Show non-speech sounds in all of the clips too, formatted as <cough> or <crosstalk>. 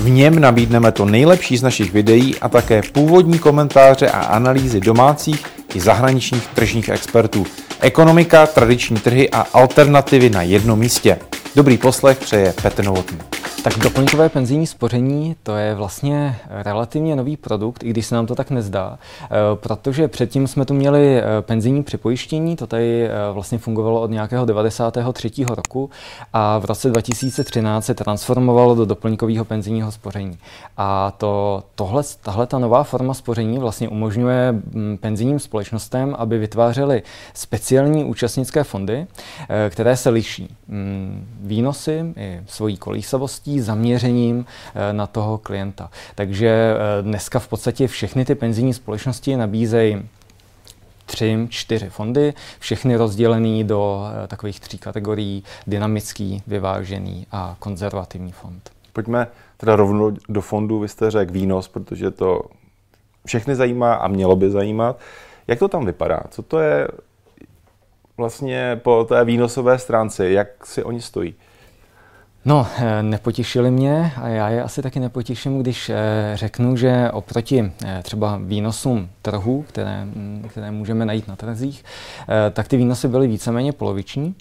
V něm nabídneme to nejlepší z našich videí a také původní komentáře a analýzy domácích i zahraničních tržních expertů. Ekonomika, tradiční trhy a alternativy na jednom místě. Dobrý poslech přeje Petr Novotný. Tak doplňkové penzijní spoření to je vlastně relativně nový produkt, i když se nám to tak nezdá, eh, protože předtím jsme tu měli eh, penzijní připojištění, to tady eh, vlastně fungovalo od nějakého 93. roku a v roce 2013 se transformovalo do doplňkového penzijního spoření. A to, tohle, tahle ta nová forma spoření vlastně umožňuje mm, penzijním společnostem, aby vytvářely speciální účastnické fondy, které se liší mm, výnosy i svojí kolísavostí činností, zaměřením eh, na toho klienta. Takže eh, dneska v podstatě všechny ty penzijní společnosti nabízejí tři, čtyři fondy, všechny rozdělený do eh, takových tří kategorií, dynamický, vyvážený a konzervativní fond. Pojďme teda rovnou do fondu, vy jste řekl výnos, protože to všechny zajímá a mělo by zajímat. Jak to tam vypadá? Co to je vlastně po té výnosové stránce? Jak si oni stojí? No, eh, nepotěšili mě a já je asi taky nepotěším, když eh, řeknu, že oproti eh, třeba výnosům trhu, které, mm, které můžeme najít na trzích, tak ty výnosy byly víceméně poloviční.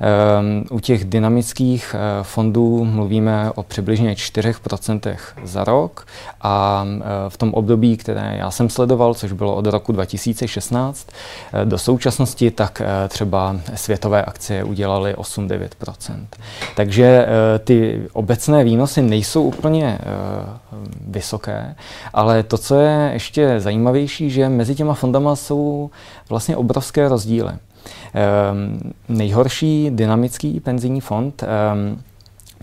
Ehm, u těch dynamických eh, fondů mluvíme o přibližně 4% za rok a eh, v tom období, které já jsem sledoval, což bylo od roku 2016 eh, do současnosti, tak třeba světové akcie udělaly 8-9%. Takže ty obecné výnosy nejsou úplně vysoké, ale to, co je ještě zajímavější, že mezi těma fondama jsou vlastně obrovské rozdíly. Um, nejhorší dynamický penzijní fond um,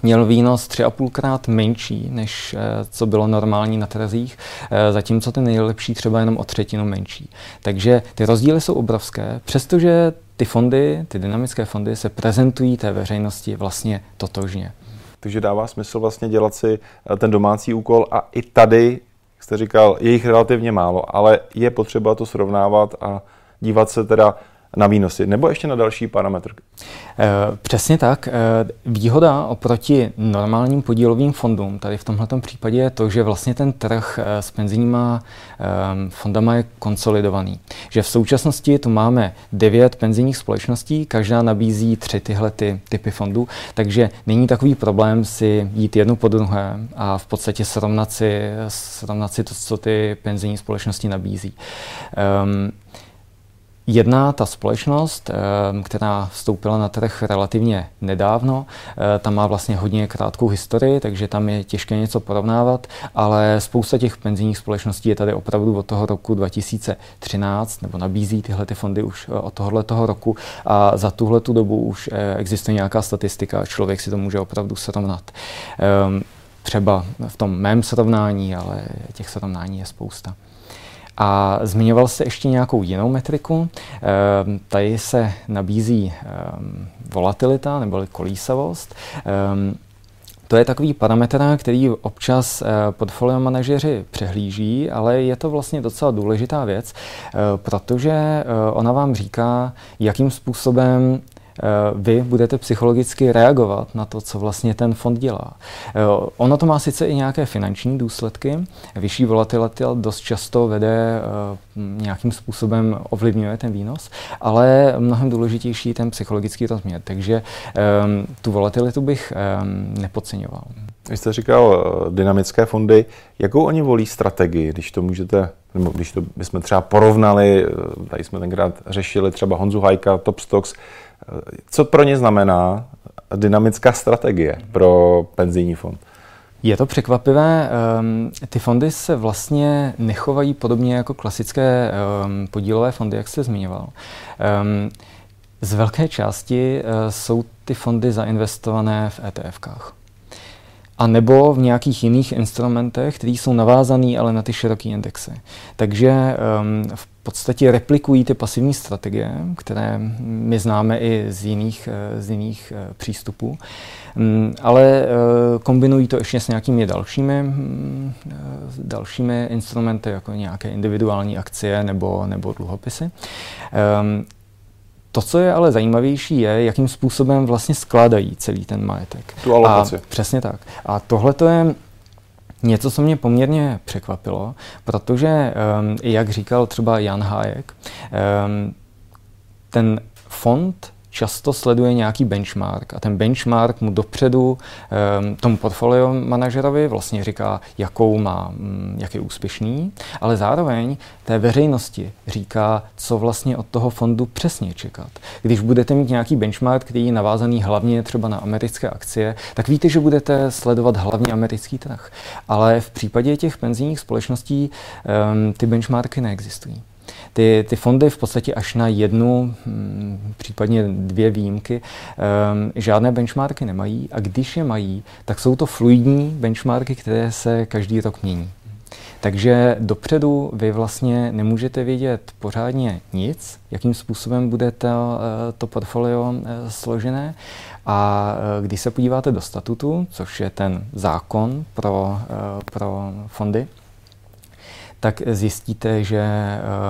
měl výnos 3,5 krát menší, než uh, co bylo normální na trzích, uh, zatímco ten nejlepší třeba jenom o třetinu menší. Takže ty rozdíly jsou obrovské, přestože ty fondy, ty dynamické fondy se prezentují té veřejnosti vlastně totožně. Takže dává smysl vlastně dělat si eh, ten domácí úkol a i tady, jak jste říkal, je jich relativně málo, ale je potřeba to srovnávat a dívat se teda na výnosy, nebo ještě na další parametr? Eh, přesně tak. Eh, výhoda oproti normálním podílovým fondům tady v tomto případě je to, že vlastně ten trh eh, s penzijníma fondama je konsolidovaný. Že v současnosti tu máme devět penzijních společností, každá nabízí tři tyhle ty, typy fondů, takže není takový problém si jít jednu po druhé a v podstatě srovnat si, srovnat si to, co ty penzijní společnosti nabízí. Um, Jedna ta společnost, eh, která vstoupila na trh relativně nedávno, eh, tam má vlastně hodně krátkou historii, takže tam je těžké něco porovnávat, ale spousta těch penzijních společností je tady opravdu od toho roku 2013, nebo nabízí tyhle ty fondy už eh, od tohohle toho roku a za tuhle tu dobu už existuje nějaká statistika, člověk si to může opravdu srovnat. Ehm, třeba v tom mém srovnání, ale těch srovnání je spousta. A zmiňoval jste ještě nějakou jinou metriku. Ehm, tady se nabízí ehm, volatilita nebo kolísavost. Ehm, to je takový parametr, který občas eh, portfolio manažeři přehlíží, ale je to vlastně docela důležitá věc, eh, protože eh, ona vám říká, jakým způsobem vy budete psychologicky reagovat na to, co vlastně ten fond dělá. Eh, ono to má sice i nějaké finanční důsledky. Vyšší volatilita dost často vede eh, nějakým způsobem ovlivňuje ten výnos, ale mnohem důležitější je ten psychologický rozměr. Takže um, tu volatilitu bych um, nepodceňoval. Vy jste říkal dynamické fondy. Jakou oni volí strategii, když to můžete, nebo když to bychom třeba porovnali, tady jsme tenkrát řešili třeba Honzu Hajka, Top Stocks, co pro ně znamená dynamická strategie pro penzijní fond? Je to překvapivé. Ehm, ty fondy se vlastně nechovají podobně jako klasické ehm, podílové fondy, jak jste zmiňoval. Ehm, z velké části eh, jsou ty fondy zainvestované v ETFkách. a nebo v nějakých jiných instrumentech, které jsou navázané ale na ty široké indexy. Takže v podstatě replikují ty pasivní strategie, které my známe i z jiných, eh, z jiných eh, přístupů, um, ale uh, kombinují to ještě s nějakými dalšími, um, dalšími instrumenty, jako nějaké individuální akcie nebo, nebo dluhopisy. Um, to, co je ale zajímavější, je, jakým způsobem vlastně skládají celý ten majetek. Tu alokaci. A, přesně tak. A tohle to je něco, co mě poměrně překvapilo, protože, um, jak říkal třeba Jan Hájek, um, ten fond často sleduje nějaký benchmark a ten benchmark mu dopředu um, tomu portfolio manažerovi vlastně říká, jakou má, um, jak je úspěšný, ale zároveň té veřejnosti říká, co vlastně od toho fondu přesně čekat. Když budete mít nějaký benchmark, který je navázaný hlavně třeba na americké akcie, tak víte, že budete sledovat hlavně americký trh. Ale v případě těch penzijních společností um, ty benchmarky neexistují. Ty, ty fondy v podstatě až na jednu, hm, případně dvě výjimky, um, žádné benchmarky nemají a když je mají, tak jsou to fluidní benchmarky, které se každý rok mění. Takže dopředu vy vlastně nemůžete vědět pořádně nic, jakým způsobem bude to, eh, to portfolio eh, složené. A eh, když se podíváte do statutu, což je ten zákon pro, pro fondy, tak zjistíte, že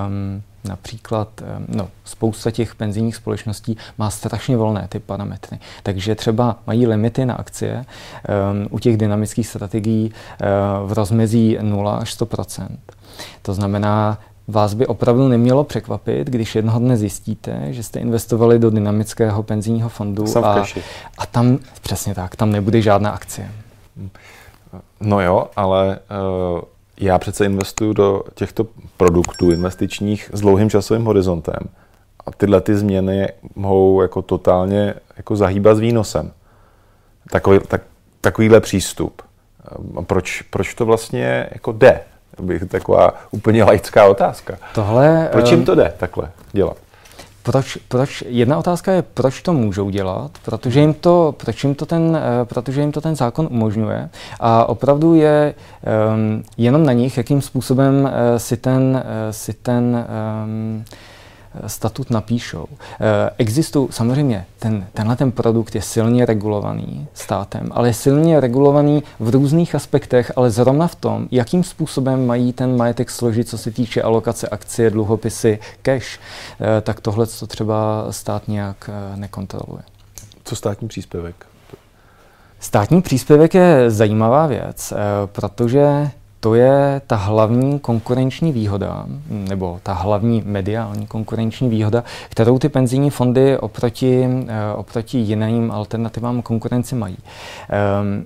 um, například um, no, spousta těch penzijních společností má strašně volné ty parametry. Takže třeba mají limity na akcie um, u těch dynamických strategií uh, v rozmezí 0 až 100% To znamená, Vás by opravdu nemělo překvapit, když jednoho dne zjistíte, že jste investovali do dynamického penzijního fondu a, a tam, přesně tak, tam nebude žádná akcie. No jo, ale uh já přece investuju do těchto produktů investičních s dlouhým časovým horizontem a tyhle ty změny mohou jako totálně jako zahýbat s výnosem. Takový, tak, takovýhle přístup. A proč, proč to vlastně jako jde? Bych taková úplně laická otázka. Tohle, proč jim to jde takhle dělat? Proč, proč, jedna otázka je, proč to můžou dělat, protože jim to, proč jim to ten, eh, protože jim to ten zákon umožňuje. A opravdu je um, jenom na nich, jakým způsobem uh, si ten, uh, si ten um, statut napíšou. Eh, existují, samozřejmě, ten, tenhle ten produkt je silně regulovaný státem, ale je silně regulovaný v různých aspektech, ale zrovna v tom, jakým způsobem mají ten majetek složit, co se týče alokace akcie, dluhopisy, cash, eh, tak tohle to třeba stát nějak eh, nekontroluje. Co státní příspěvek? Státní příspěvek je zajímavá věc, protože to je ta hlavní konkurenční výhoda, nebo ta hlavní mediální konkurenční výhoda, kterou ty penzijní fondy oproti, eh, oproti jiným alternativám konkurenci mají. Um,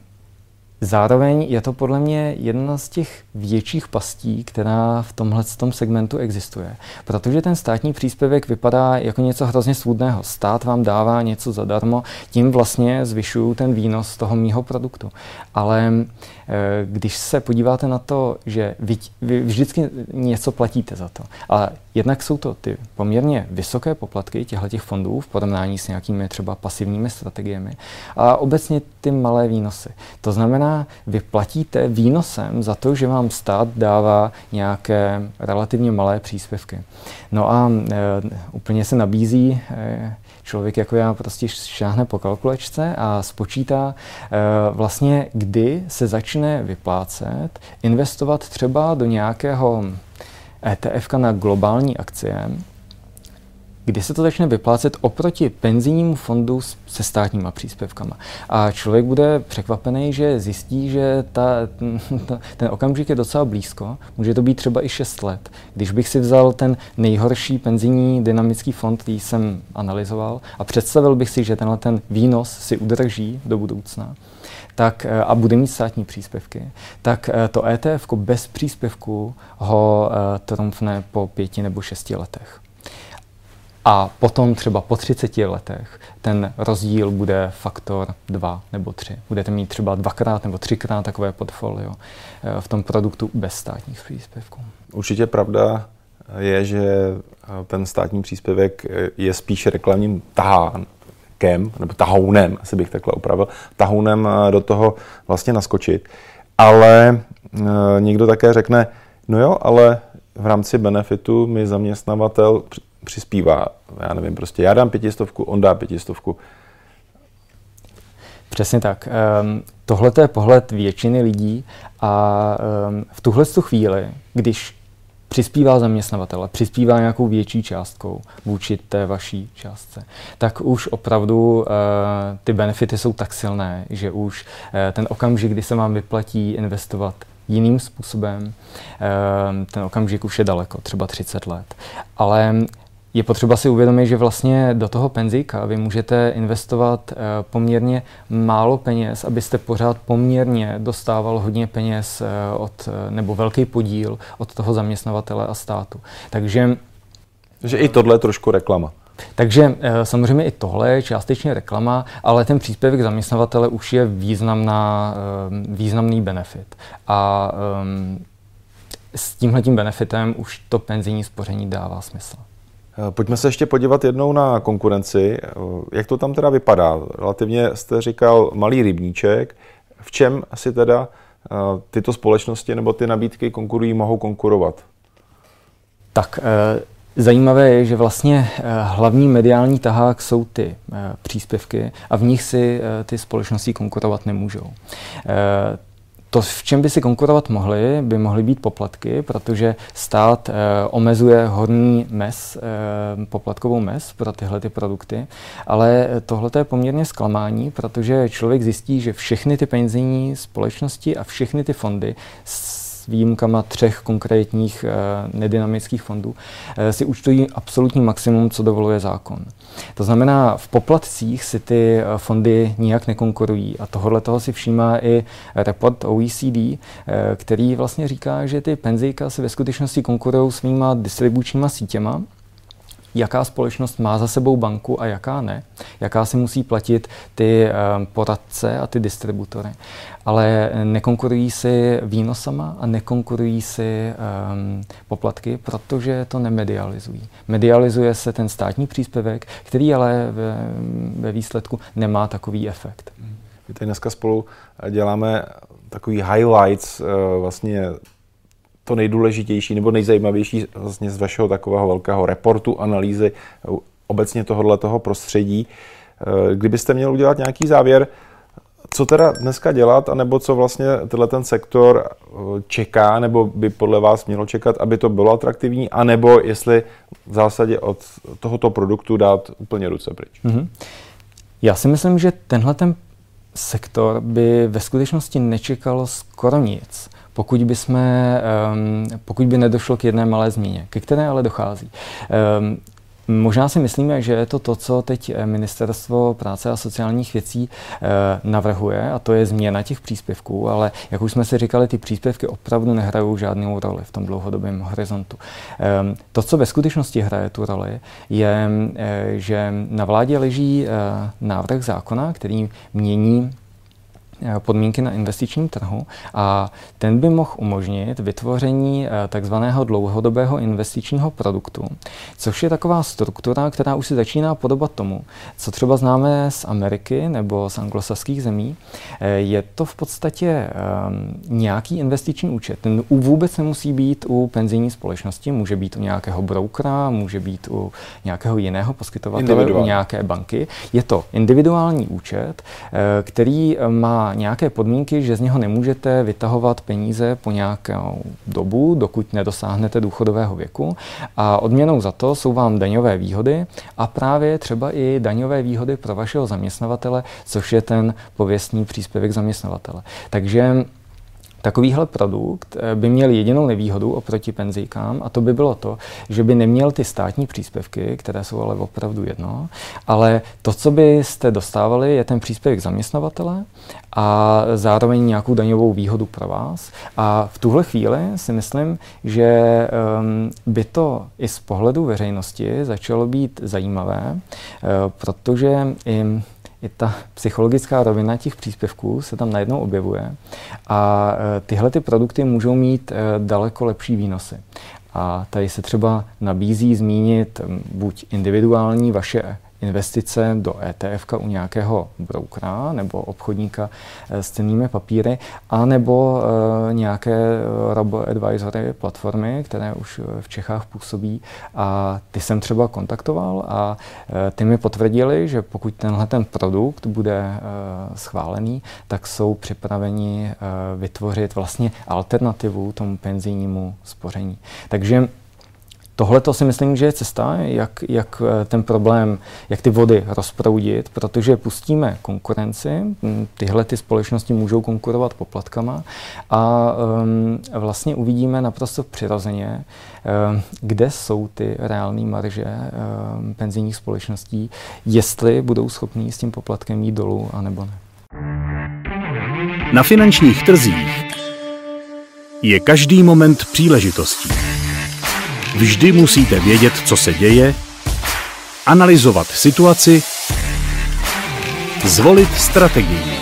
Zároveň je to podle mě jedna z těch větších pastí, která v tomhle tom segmentu existuje. Protože ten státní příspěvek vypadá jako něco hrozně svůdného. Stát vám dává něco zadarmo, tím vlastně zvyšuju ten výnos toho mýho produktu. Ale Eh, když se podíváte na to, že vy, vy vždycky něco platíte za to, ale jednak jsou to ty poměrně vysoké poplatky těchto těch fondů v porovnání s nějakými třeba pasivními strategiemi a obecně ty malé výnosy. To znamená, vy platíte výnosem za to, že vám stát dává nějaké relativně malé příspěvky. No a e, úplně se nabízí e, člověk jako já prostě šáhne po kalkulačce a spočítá eh, vlastně, kdy se začne vyplácet investovat třeba do nějakého ETF na globální akcie, kdy se to začne vyplácet oproti penzijnímu fondu se státníma příspěvkama. A člověk bude překvapený, že zjistí, že ta, <laughs> ten okamžik je docela blízko. Může to být třeba i 6 let. Když bych si vzal ten nejhorší penzijní dynamický fond, který jsem analyzoval, a představil bych si, že tenhle ten výnos si udrží do budoucna, tak, eh, a bude mít státní příspěvky, tak eh, to ETF bez příspěvku ho eh, trumfne po pěti nebo šesti letech. A potom třeba po 30 letech ten rozdíl bude faktor 2 nebo 3. Budete mít třeba dvakrát nebo třikrát takové portfolio v tom produktu bez státních příspěvků. Určitě pravda je, že ten státní příspěvek je spíše reklamním tahán, tahounem, nebo tahounem, asi bych takhle opravil, tahounem eh, do toho vlastně naskočit. Ale e, někdo také řekne, no jo, ale v rámci benefitu mi zaměstnavatel přispívá, já nevím, prostě já dám pětistovku, on dá pětistovku. Přesně tak. Um, Tohle je pohled většiny lidí a um, v tuhle chvíli, když přispívá zaměstnavatele, přispívá nějakou větší částkou vůči té vaší částce, tak už opravdu uh, ty benefity jsou tak silné, že už uh, ten okamžik, kdy se vám vyplatí investovat jiným způsobem, uh, ten okamžik už je daleko, třeba 30 let. Ale je potřeba si uvědomit, že vlastně do toho penzíka vy můžete investovat uh, poměrně málo peněz, abyste pořád poměrně dostával hodně peněz uh, od, uh, nebo velký podíl od toho zaměstnavatele a státu. Takže že i tohle je trošku reklama. Takže samozřejmě i tohle je částečně reklama, ale ten příspěvek zaměstnavatele už je významná, významný benefit. A um, s tímhletím benefitem už to penzijní spoření dává smysl. Eh, pojďme se ještě podívat jednou na konkurenci. Eh, jak to tam teda vypadá? Relativně jste říkal malý rybníček. V čem asi teda eh, tyto společnosti nebo ty nabídky konkurují, mohou konkurovat? Tak Zajímavé je, že vlastně hlavní mediální tahák jsou ty příspěvky a v nich si ty společnosti konkurovat nemůžou. To, v čem by si konkurovat mohli, by mohly být poplatky, protože stát eh, omezuje horní mes, eh, poplatkovou mes pro tyhle ty produkty, ale tohle je poměrně zklamání, protože člověk zjistí, že všechny ty penzijní společnosti a všechny ty fondy výjimkama třech konkrétních eh, nedynamických fondů, eh, si účtují absolutní maximum, co dovoluje zákon. To znamená, v poplatcích si ty eh, fondy nijak nekonkurují a tohle toho si všímá i report OECD, který vlastně říká, že ty penzijka si ve skutečnosti konkurují svýma distribučníma sítěma, jaká společnost má za sebou banku a jaká ne, jaká si musí platit ty poradce a ty distributory ale nekonkurují si výnosama a nekonkurují si um, poplatky, protože to nemedializují. Medializuje se ten státní příspěvek, který ale ve, ve výsledku nemá takový efekt. My tady dneska spolu děláme takový highlights, uh, vlastně to nejdůležitější nebo nejzajímavější vlastně z vašeho takového velkého reportu, analýzy obecně tohohle toho prostředí. Uh, kdybyste měl udělat nějaký závěr, co teda dneska dělat, anebo co vlastně tenhle ten sektor eh, čeká, nebo by podle vás mělo čekat, aby to bylo atraktivní, anebo jestli v zásadě od tohoto produktu dát úplně ruce pryč? Mm-hmm. Já si myslím, že tenhle ten sektor by ve skutečnosti nečekal skoro nic, pokud by, jsme, um, pokud by nedošlo k jedné malé změně, ke které ale dochází. Um, Možná si myslíme, že je to to, co teď eh, Ministerstvo práce a sociálních věcí eh, navrhuje, a to je změna těch příspěvků, ale jak už jsme si říkali, ty příspěvky opravdu nehrají žádnou roli v tom dlouhodobém horizontu. Ehm, to, co ve skutečnosti hraje tu roli, je, eh, že na vládě leží návrh zákona, který mění podmínky na investičním trhu a ten by mohl umožnit vytvoření eh, takzvaného dlouhodobého investičního produktu, což je taková struktura, která už se začíná podobat tomu, co třeba známe z Ameriky nebo z anglosaských zemí. Eh, je to v podstatě nějaký investiční účet. Ten vůbec nemusí být u penzijní společnosti, může být u nějakého brokera, může být u nějakého jiného poskytovatele, u nějaké banky. Je to individuální účet, který má nějaké podmínky, že z něho nemůžete vytahovat peníze po nějakou dobu, dokud nedosáhnete důchodového věku. A odměnou za to jsou vám daňové výhody a právě třeba i daňové výhody pro vašeho zaměstnavatele, což je ten pověstný příspěvek zaměstnavatele. Takže Takovýhle produkt eh, by měl jedinou nevýhodu oproti penzijkám a to by bylo to, že by neměl ty státní příspěvky, které jsou ale opravdu jedno, ale to, co byste dostávali, je ten příspěvek zaměstnavatele a zároveň nějakou daňovou výhodu pro vás. A v tuhle chvíli si myslím, že um, by to i z pohledu veřejnosti začalo být zajímavé, uh, protože i i ta psychologická rovina těch příspěvků se tam najednou objevuje a e, tyhle ty produkty můžou mít e, daleko lepší výnosy. A tady se třeba nabízí zmínit buď individuální vaše investice do ETF u nějakého brokera nebo obchodníka s cennými papíry, anebo nějaké robo-advisory platformy, které už v Čechách působí a ty jsem třeba kontaktoval a ty mi potvrdili, že pokud tenhle ten produkt bude schválený, tak jsou připraveni vytvořit vlastně alternativu tomu penzijnímu spoření. Takže Tohle to si myslím, že je cesta, jak, jak eh, ten problém, jak ty vody rozproudit, protože pustíme konkurenci, hm, tyhle ty společnosti můžou konkurovat poplatkama a um, vlastně uvidíme naprosto přirozeně, um, kde jsou ty reální marže um, penzijních společností, jestli budou schopní s tím poplatkem jít dolů, anebo ne. Na finančních trzích je každý moment příležitostí. Vždy musíte vědět, co se děje, analyzovat situaci, zvolit strategii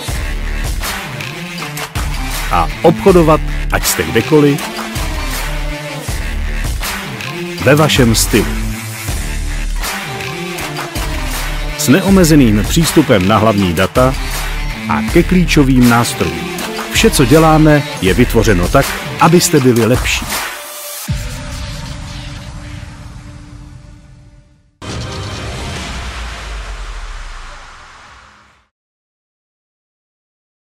a obchodovat, ať jste kdekoliv, ve vašem stylu. S neomezeným přístupem na hlavní data a ke klíčovým nástrojům. Vše, co děláme, je vytvořeno tak, abyste byli lepší.